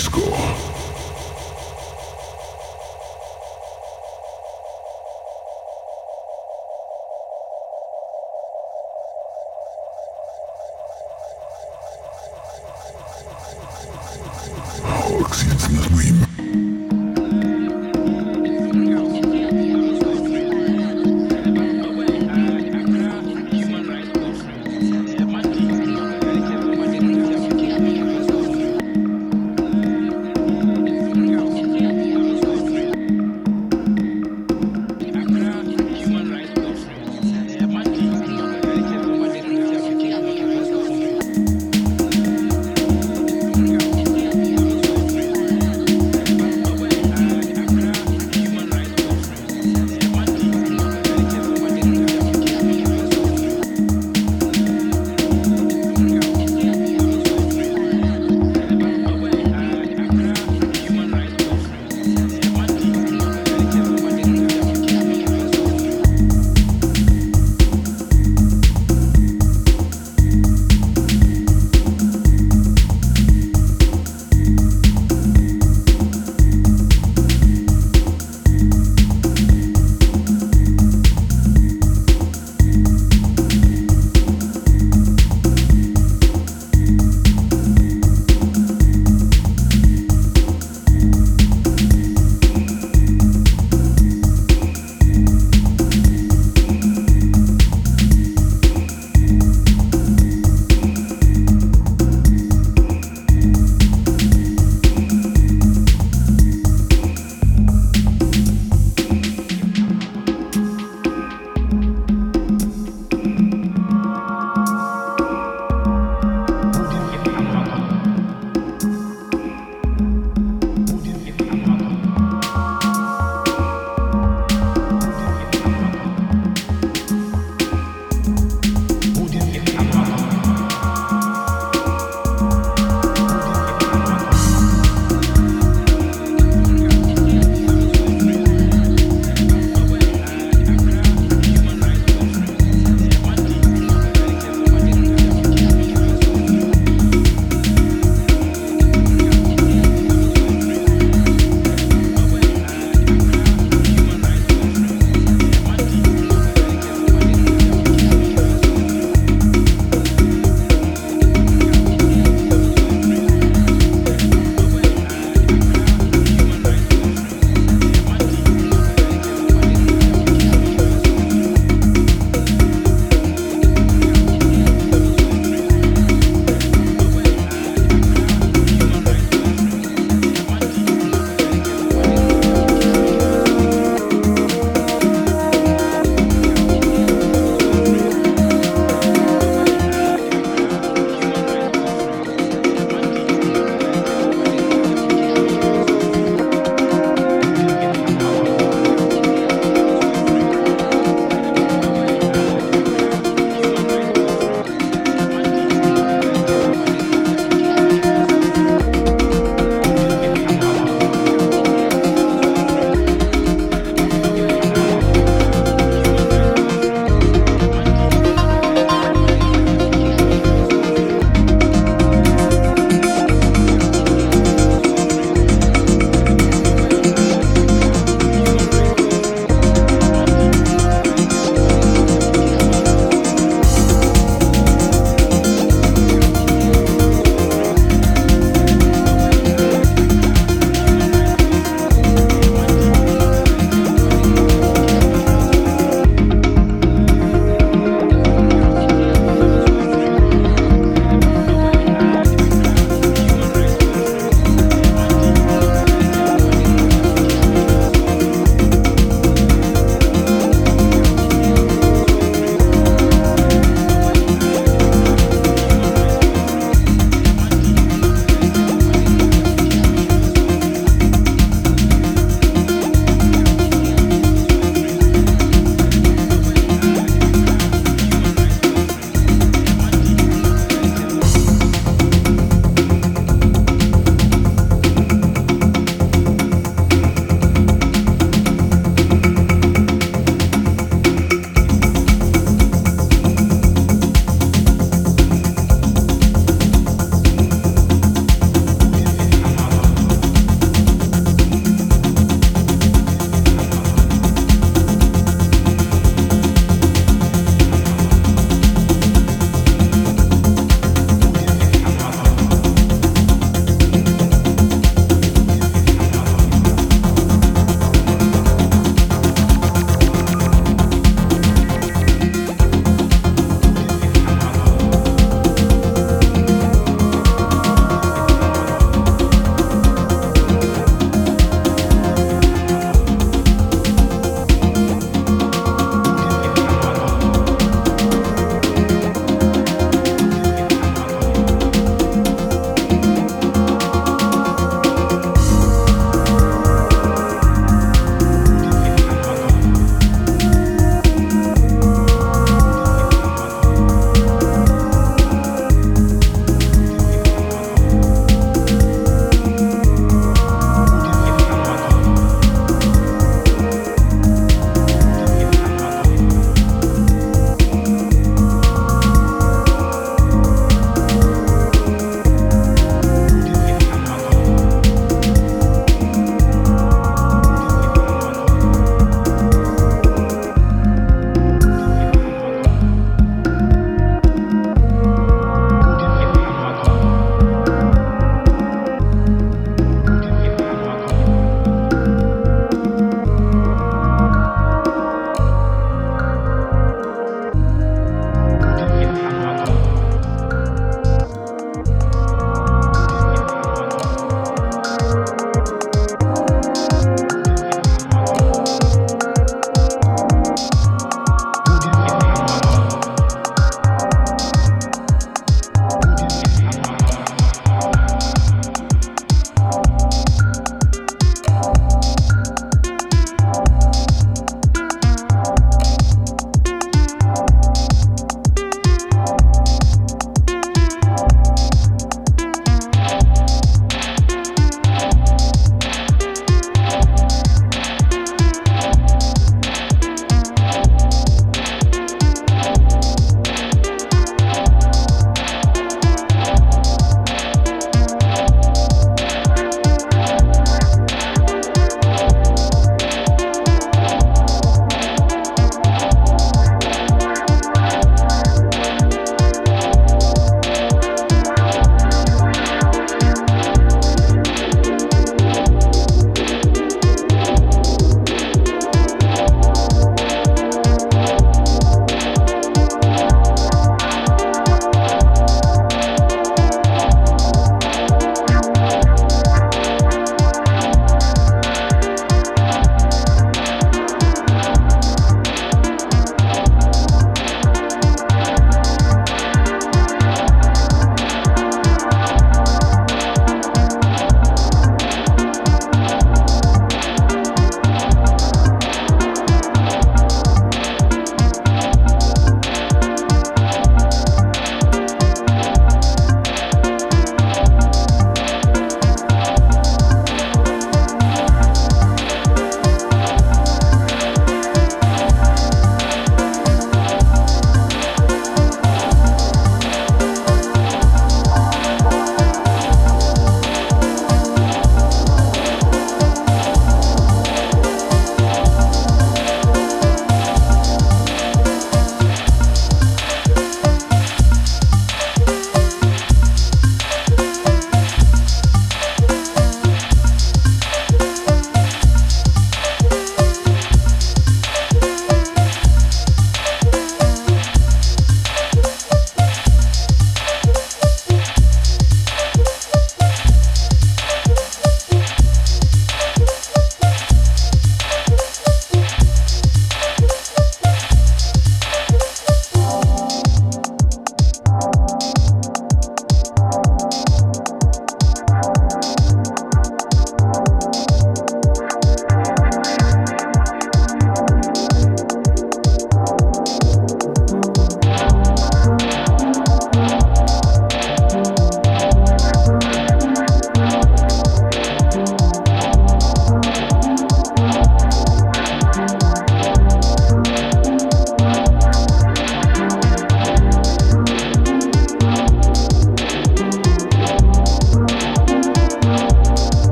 score.